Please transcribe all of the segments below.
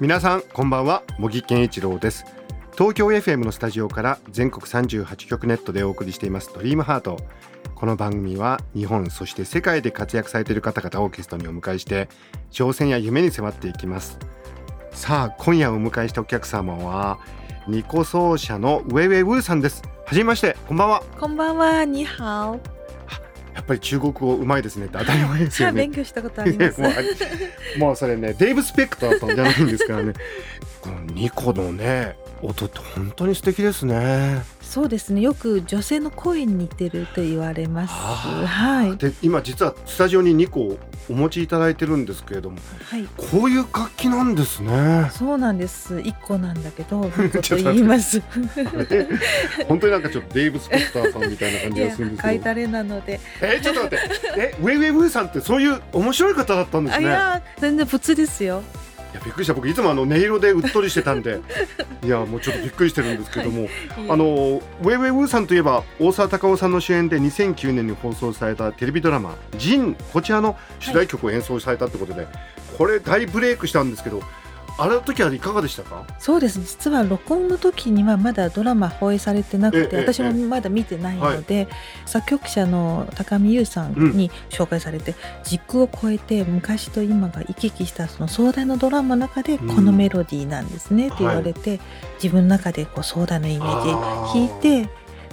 皆さんこんばんは。茂木健一郎です。東京 FM のスタジオから全国38局ネットでお送りしています。ドリームハート。この番組は日本そして世界で活躍されている方々をゲストにお迎えして挑戦や夢に迫っていきます。さあ今夜お迎えしたお客様はニコ奏者のウェイウェイウーさんです。はじめましてこんばんは。こんばんは、にはお。やっぱり中国語うまいですねって当たり前ですよはい、ね勉強したことあります。もうそれねデイブ・スペクターさんじゃないんですからねこのニコのね音って本当に素敵ですねそうですね、よく女性の声に似てると言われます。あはい。で今実はスタジオにニコをお持ちいただいてるんですけれどもはい。こういう楽器なんですねそうなんです。一個なんだけど、言います。本当になんかちょっとデイブ・スペクターさんみたいな感じがするんで、すけど書いたれなので。えちょっと待ってえウェイウェイウーさんってそういう面白い方だったんですあ、いねや、全然普通ですよ。いやびっくりした。僕いつもあの音色でうっとりしてたんで。いやもうちょっとびっくりしてるんですけども、あのウェイウェイウーさんといえば大沢たかおさんの主演で2009年に放送されたテレビドラマ「ジン」こちらの主題曲を演奏されたってことで、これ大ブレイクしたんですけどあれの時はいかがでしたか？そうですね。実は録音の時にはまだドラマ放映されてなくてええ私もまだ見てないので、作曲者の高見優さんに紹介されて、時空を超えて昔と今が行き来したその壮大なドラマの中でこのメロディーなんですねって言われて、自分の中でこう壮大なイメー。ジ弾いて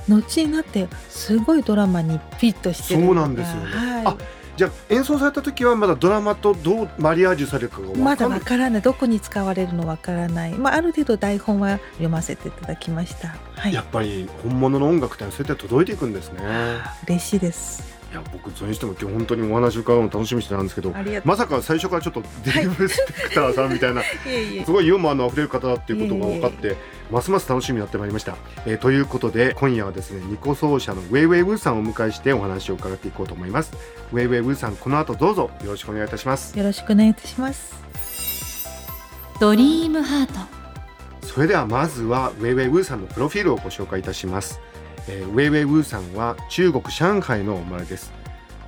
後になってすごいドラマにフィットしてるそうなんですよね。はい。あじゃあ演奏された時はまだドラマとどうマリアージュされるかがまだわからないどこに使われるのわからない、まあ、ある程度台本は読ませていただきました。はい。やっぱり本物の音楽ってのはそうやって届いていくんですね。嬉しいです。いや僕それにしても今日本当にお話伺うの楽しみにしてたんですけど。まさか最初からちょっとデイブ・スペクターさんみたいな、いえいえ。すごいユーモアの溢れる方だっていうことが分かってますます楽しみになってまいりました、えーということで今夜はですねニコ奏者のウェイウェイウーさんをお迎えしてお話を伺っていこうと思います。ウェイウェイウーさんこの後どうぞよろしくお願いいたします。よろしくお願いいたします。ドリームハート。それではまずはウェイウェイウーさんのプロフィールをご紹介いたします、えーウェイウェイウーさんは中国上海のお生まれです。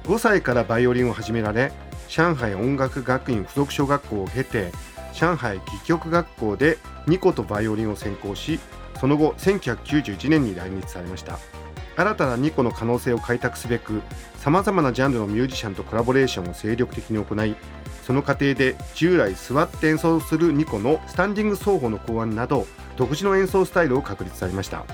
5歳からバイオリンを始められ上海音楽学院附属小学校を経て上海戯曲学校でニコとバイオリンを専攻しその後1991年に来日されました新たなニコの可能性を開拓すべくさまざまなジャンルのミュージシャンとコラボレーションを精力的に行いその過程で従来座って演奏するニコのスタンディング奏法の考案など独自の演奏スタイルを確立されました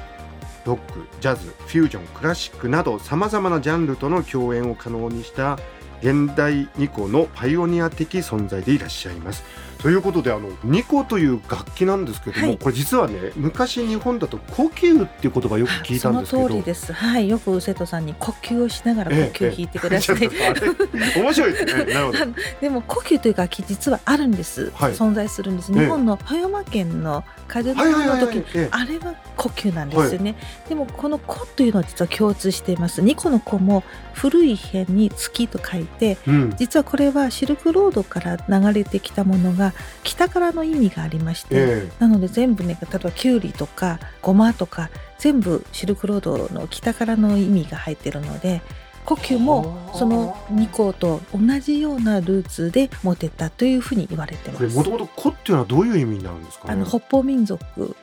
ロックジャズフュージョンクラシックなどさまざまなジャンルとの共演を可能にした現代ニコのパイオニア的存在でいらっしゃいます。ということであのニコという楽器なんですけども、はいこれ実はね昔日本だと呼吸っていう言葉よく聞いたんですけどその通りです。はい、よく生徒さんに呼吸をしながら呼ええ吸を弾いてください。ちょっとあれ面白いですね。なるほど。でも呼吸という楽器実はあるんです。はい存在するんです。ええ日本の富山県の風の時あれは呼吸なんですよね、でもこの「子」というのは実は共通しています2個の「子」も古い辺に「月」と書いてうん。実はこれはシルクロードから流れてきたものが北からの意味がありまして、えなので全部ね例えばきゅうりとかごまとか全部シルクロードの北からの意味が入ってるので呼吸もその2個と同じようなルーツで持てたというふうに言われてえ。ます。もともと「子」っていうのはどういう意味になるんですか、ね？あの北方民族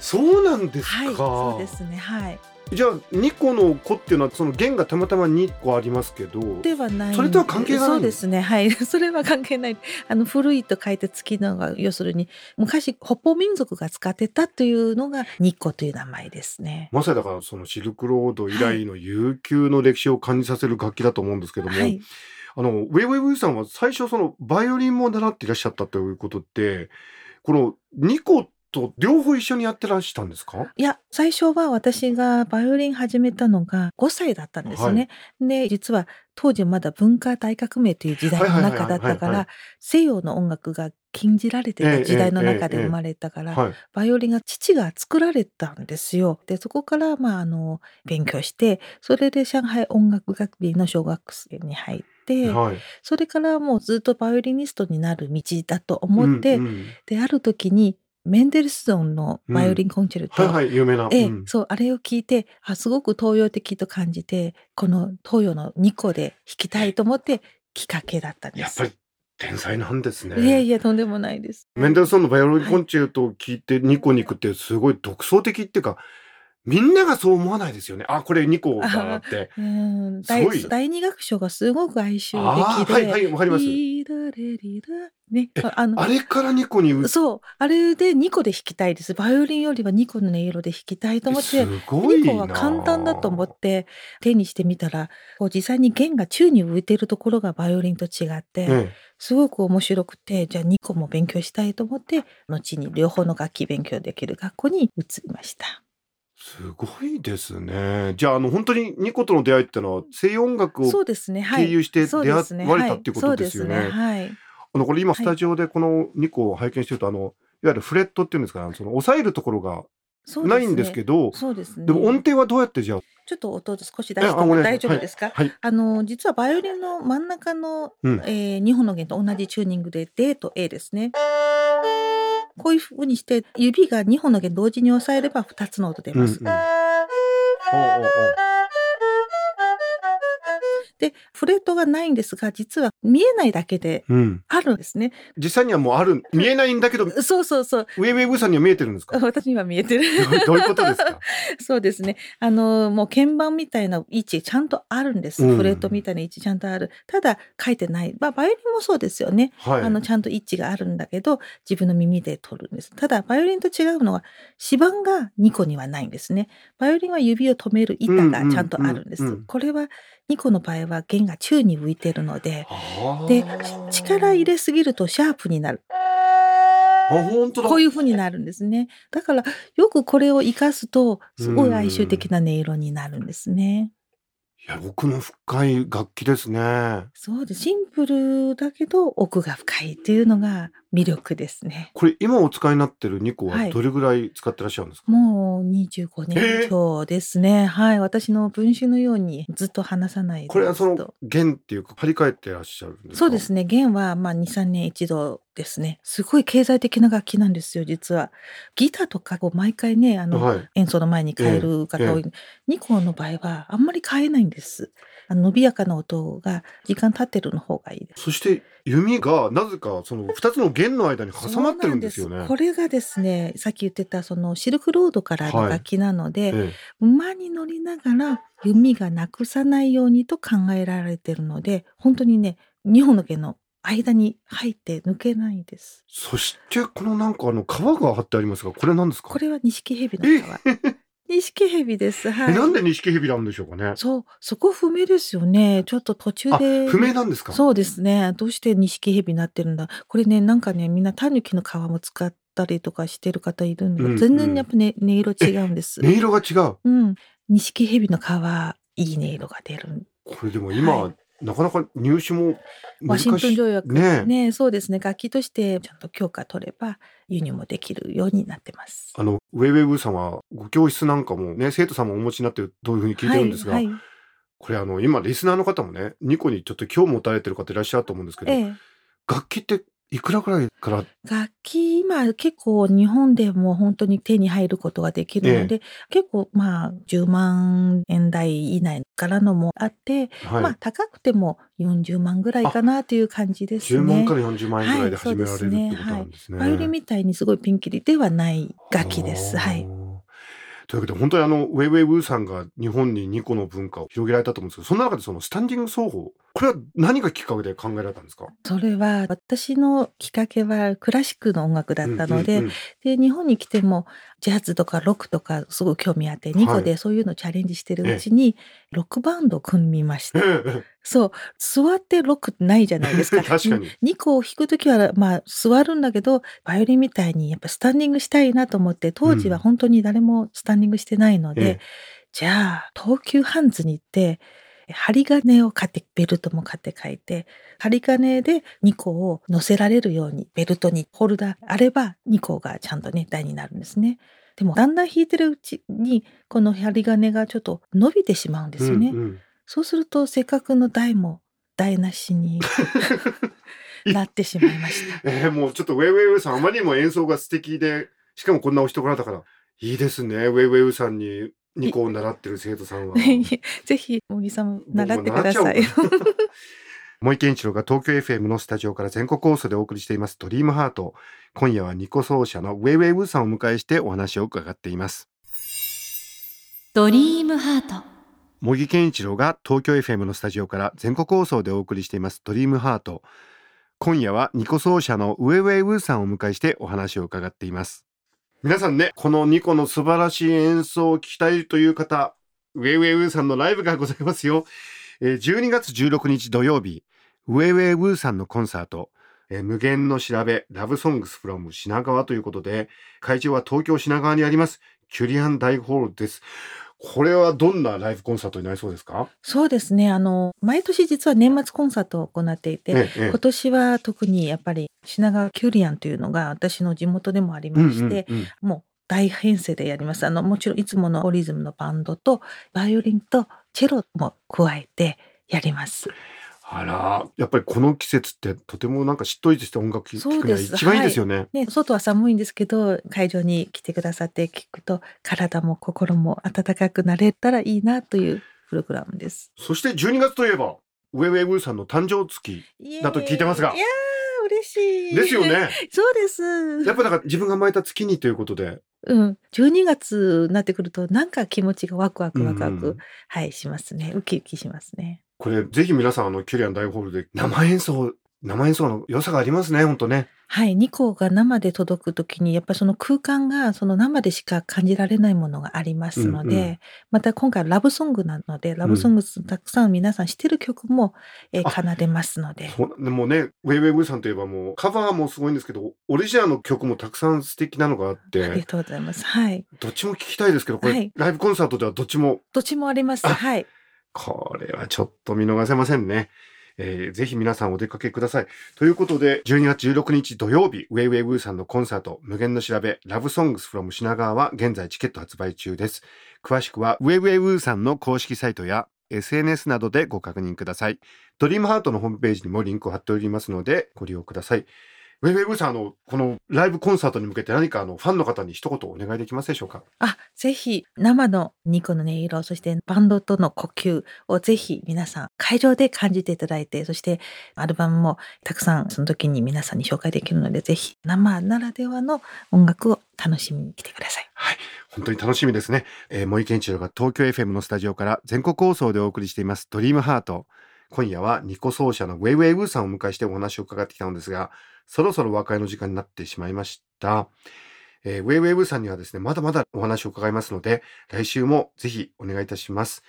そうなんですか。はいそうですねはいじゃあ2個の子っていうのはその弦がたまたま2個ありますけどではない。それとは関係がないそうですね。はい。それは関係ない。あの古いと書いて月のが要するに昔北方民族が使ってたというのが日光という名前ですね。まさにだからそのシルクロード以来の悠久の歴史を感じさせる楽器だと思うんですけども、はい。あのウェイウェイウェイさんは最初そのバイオリンも習っていらっしゃったということってこの2個っと両方一緒にやってらしたんですか？いや、最初は私がバイオリン始めたのが5歳だったんですね。で、実は当時まだ文化大革命という時代の中だったかはいはいはいはいはら、西洋の音楽が禁じられてた時代の中で生まれたから、はい。バイオリンが父が作られたんですよ。で、そこから、まあ、あの、勉強して、それで上海音楽学院の小学生に入って、はい。それからもうずっとバイオリニストになる道だと思って、うんうんで、ある時に、メンデルスゾーンのバイオリンコンチェルト、はいはい、有名な。ええうんそう、あれを聞いて、あ、すごく東洋的と感じて、この東洋の2個で弾きたいと思って、きっかけだったんです。やっぱり天才なんですね。いやいや、とんでもないです。メンデルソンのバイオリンコンチェルトを聞いてニコに行くってすごい独創的っていうか、みんながそう思わないですよね。あ、これニコだなって。うん、すごい第第二楽章がすごく哀愁的で、はいはい、わかります。リーダレリダね、ああのあれからニコにそう、あれで2個で弾きたいです。バイオリンよりは2個の音色で弾きたいと思って、すごい2な。個は簡単だと思って手にしてみたら、こう実際に弦が宙に浮いているところがバイオリンと違って、えすごく面白くて、じゃあ2個も勉強したいと思って、後に両方の楽器勉強できる学校に移りました。すごいですね。じゃあ、あの、本当にニコとの出会いってのは西洋音楽をそうですね、はい。経由して出会われたっていうことですよね。はいそうですね、はい。あの、これ今いスタジオでこのニコを拝見してると、あの、いわゆるフレットっていうんですかね、その押さえるところがないんですけど、そうですね。でも音程はどうやってじゃあ、ちょっと音少し出しても大丈夫ですか、はい。あの実はバイオリンの真ん中の、うんえー、2本の弦と同じチューニングで D と A ですね。こういうふうにして指が2本の弦同時に押さえれば2つの音出ます。うんうんでフレットがないんですが実は見えないだけでうん。あるんですね。実際にはもうある、見えないんだけど、ウそうそうそう。ェイウェイブーさんには見えてるんですか？私には見えてる。どういうことですか？そうですね。あの、もう鍵盤みたいな位置ちゃんとあるんです。うんフレットみたいな位置ちゃんとある。ただ書いてない。まあ、バイオリンもそうですよね。はい。あの、ちゃんと位置があるんだけど、自分の耳で取るんです。ただ、バイオリンと違うのは、指板が2個にはないんですね。バイオリンは指を止める板がちゃんとあるんです。うんうんうんうんこれは2個の場合は弦が宙に浮いてるので、で、力入れすぎるとシャープになる。あ、本当だ。こういう風になるんですね。だから、よくこれを活かすと、すごい哀愁的な音色になるんですね。いや、奥の深い楽器ですね。そうです。シンプルだけど奥が深いっていうのが魅力ですね。これ今お使いになってる2個ははいどれぐらい使ってらっしゃるんですか、もう25年以上ですね。はい。私の文集のようにずっと話さないでこれはそのずっと弦っていうか張り替えてらっしゃるんですか？そうですね。弦はまあ2、3年一度ですね。すごい経済的な楽器なんですよ、実は。ギターとかこう毎回ね、あの、はい。演奏の前に変える方多い。ニコの場合はあんまり変えないんです。あの伸びやかな音が時間経ってるの方がいいです。そして弓がなぜかその2つの弦の間に挟まってるんですよね。これがですね、さっき言ってたそのシルクロードからの楽器なので、え馬に乗りながら弓がなくさないようにと考えられてるので、本当にね、2本の弦の間に入って抜けないです。そしてこのなんかあの皮が貼ってありますがこれなんですか？これは錦蛇の皮。錦蛇です。はい。えなんで錦蛇なんでしょうかね？そう、そこ不明ですよね。ちょっと途中あで。不明なんですか？そうですね。どうして錦蛇になってるんだ？これね、なんかね、みんなタヌキの皮も使ったりとかしてる方いるんだけど、うん全然やっぱね、音色違うんです。音色が違ううん。錦蛇の皮、いい音色が出る。これでも今、はいなかなか入手もワシントン条約。ねえねそうですね。楽器としてちゃんと許可取れば輸入もできるようになってます。あのウェイウェイブーさんはご教室なんかもね生徒さんもお持ちになってるというふうに聞いてるんですが、はい、はいこれあの今リスナーの方もねニコにちょっと興味持たれてる方いらっしゃると思うんですけど、ええ、楽器っていくらぐらいから？楽器今結構日本でも本当に手に入ることができるので、結構まあ10万円台以内からのもあって、はい、まあ高くても40万ぐらいかなという感じです10万ねか。ら40万円ぐらいで始められるってはいそうですねことなんですね。バイオリンみたいにすごいピンキリではない楽器です。はい。というわけで本当にあのウェイウェイブーさんが日本に2個の文化を広げられたと思うんですけどその中でそのスタンディング奏法これは何がきっかけで考えられたんですか？それは私のきっかけはクラシックの音楽だったので、うんうんうん。で日本に来てもジャズとかロックとかすごい興味あってニコでそういうのチャレンジしてるうちにロックバンドを組みました。えそう。座ってロックってないじゃないですか。確かに。ニコを弾くときはまあ座るんだけどバイオリンみたいにやっぱスタンディングしたいなと思って当時は本当に誰もスタンディングしてないので、ええ。じゃあ東急ハンズに行って針金を買ってベルトも買って書いて針金で2個を乗せられるようにベルトにホルダーあれば2個がちゃんとね台になるんですね。でもだんだん弾いてるうちにこの針金がちょっと伸びてしまうんですよね。うんうんそうするとせっかくの台も台無しに なってしまいました。えーもうちょっとウェイウェイウーさんあまりにも演奏が素敵でしかもこんなお人柄だからいいですねウェイウェイウーさんにニコを習ってる生徒さんは。ぜひ茂木さんも習ってください。僕も習っちゃおうか。な森健一郎が東京 FM のスタジオから全国放送でお送りしていますドリームハート。今夜はニコ奏者のウェイウェイウーさんをお迎えしてお話を伺っています。ドリームハート。茂木健一郎が東京 FM のスタジオから全国放送でお送りしていますドリームハート。今夜はニコ奏者のウェイウェイウーさんをお迎えしてお話を伺っています皆さんねこのニコの素晴らしい演奏を聞きたいという方ウェイウェイウーさんのライブがございますよ。12月16日土曜日ウェイウェイウーさんのコンサート。無限の調べラブソングスフロム品川ということで会場は東京品川にありますキュリアン大ホールです。これはどんなライブコンサートになりそうですか？そうですね。あの、毎年実は年末コンサートを行っていて、ええええ今年は特にやっぱり品川キュリアンというのが私の地元でもありまして、うんうんうんもう大編成でやります。あの、もちろんいつものオリズムのバンドと、バイオリンとチェロも加えてやります。あらやっぱりこの季節ってとてもなんかしっとりとした音楽聴くには一番いいですよね。ね、外は寒いんですけど、会場に来てくださって聞くと、体も心も温かくなれたらいいなというプログラムです。そして12月といえばウェイウェイウーさんの誕生月だと聞いてますがいやー、嬉しい。ですよ。ね。そうです。やっぱだから自分が生まれた月にということでうん、12月になってくるとなんか気持ちがワクワクワクワク、うんうんはいしますねウキウキしますねこれぜひ皆さんあのキュリアン大ホールで生演奏生演奏の良さがありますね本当ね。はい2個が生で届く時にやっぱりその空間がその生でしか感じられないものがありますので、うんうん。また今回ラブソングなのでラブソングたくさん皆さん知ってる曲も、え奏でますので。そうでもねウェイウェイウーさんといえばもうカバーもすごいんですけどオリジナルの曲もたくさん素敵なのがあっありがてとうございます。はい。どっちも聞きたいですけどこれ、はい。ライブコンサートではどっちも？どっちもあります。あはいこれはちょっと見逃せませんね。えーぜひ皆さんお出かけください。ということで、12月16日土曜日、ウェイウェイウーさんのコンサート、無限の調べ、ラブソングスフロム品川は現在チケット発売中です。詳しくは、ウェイウェイウーさんの公式サイトや SNS などでご確認ください。ドリームハートのホームページにもリンクを貼っておりますので、ご利用ください。ウェイウェイウーさん、あの、このライブコンサートに向けて何かあの、ファンの方に一言お願いできますでしょうか？あ、ぜひ生のニコの音色、そしてバンドとの呼吸をぜひ皆さん会場で感じていただいて、そしてアルバムもたくさんその時に皆さんに紹介できるので、ぜひ生ならではの音楽を楽しみに来てください。本当に楽しみですね。えー、森健一郎が東京 FM のスタジオから全国放送でお送りしていますドリームハート。今夜はニコ奏者のウェイウェイウーさんをお迎えしてお話を伺ってきたのですが、そろそろ和解の時間になってしまいました。えーウェイウェイウーさんにはですね、まだまだお話を伺いますので、来週もぜひお願いいたします。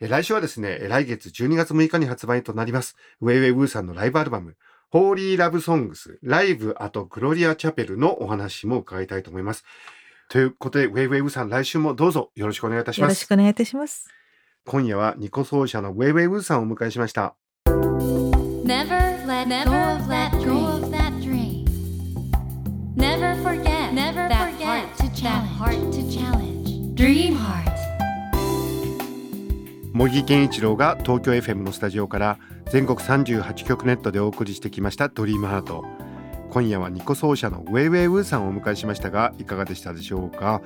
えー来週はですね、来月12月6日に発売となります、ウェイウェイウーさんのライブアルバム、ホーリーラブソングス、ライブあとグロリアチャペルのお話も伺いたいと思います。ということで、ウェイウェイウーさん、来週もどうぞよろしくお願いいたします。よろしくお願いいたします。今夜はニコ奏者のウェイウェイウーさんをお迎えしました。Never let go of that dream. Never forget Never that forget heart to challenge. heart to challenge. Dream heart. 茂木健一郎が東京 FM のスタジオから全国38局ネットでお送りしてきました「ドリームハート今夜はニコ奏者のウェイウェイウーさんをお迎えしましたがいかがでしたでしょうか？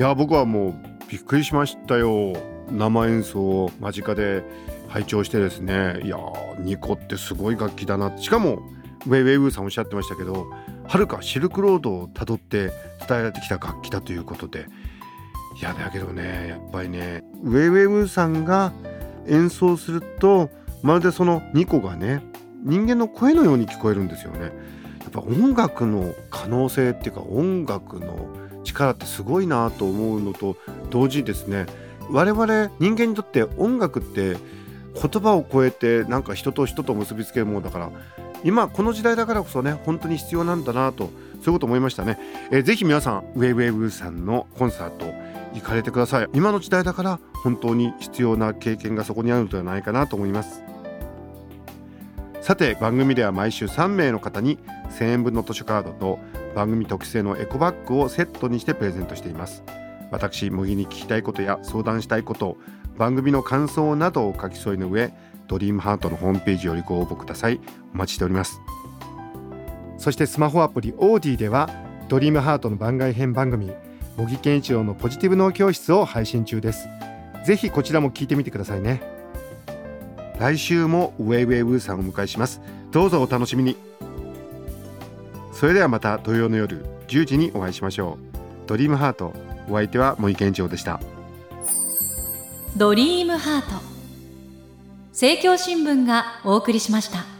いや僕はもうびっくりしましたよ生演奏を間近で拝聴してですねいやーニコってすごい楽器だな。しかもウェイウェイウーさんおっしゃってましたけどはるかシルクロードをたどって伝えられてきた楽器だということで。いやだけどねやっぱりねウェイウェイウーさんが演奏するとまるでその2個がね人間の声のように聞こえるんですよね。やっぱ音楽の可能性っていうか音楽の力ってすごいなと思うのと同時にですね我々人間にとって音楽って言葉を超えてなんか人と人と結びつけるものだから今この時代だからこそね本当に必要なんだなとそういうこと思いましたね、えー、ぜひ皆さんウェイウェイブーさんのコンサート行かれてください。今の時代だから本当に必要な経験がそこにあるのではないかなと思います。さて番組では毎週3名の方に1000円分の図書カードと番組特製のエコバッグをセットにしてプレゼントしています。私麦に聞きたいことや相談したいこと番組の感想などを書き添えの上ドリームハートのホームページよりご応募ください。お待ちしております。そしてスマホアプリオーディではドリームハートの番外編番組茂木健一郎のポジティブ脳教室を配信中です。ぜひこちらも聞いてみてくださいね。来週もウェイウェイウーさんをお迎えします。どうぞお楽しみに。それではまた土曜の夜10時にお会いしましょう。ドリームハート。お相手は森健一郎でした。ドリームハート。政教新聞がお送りしました。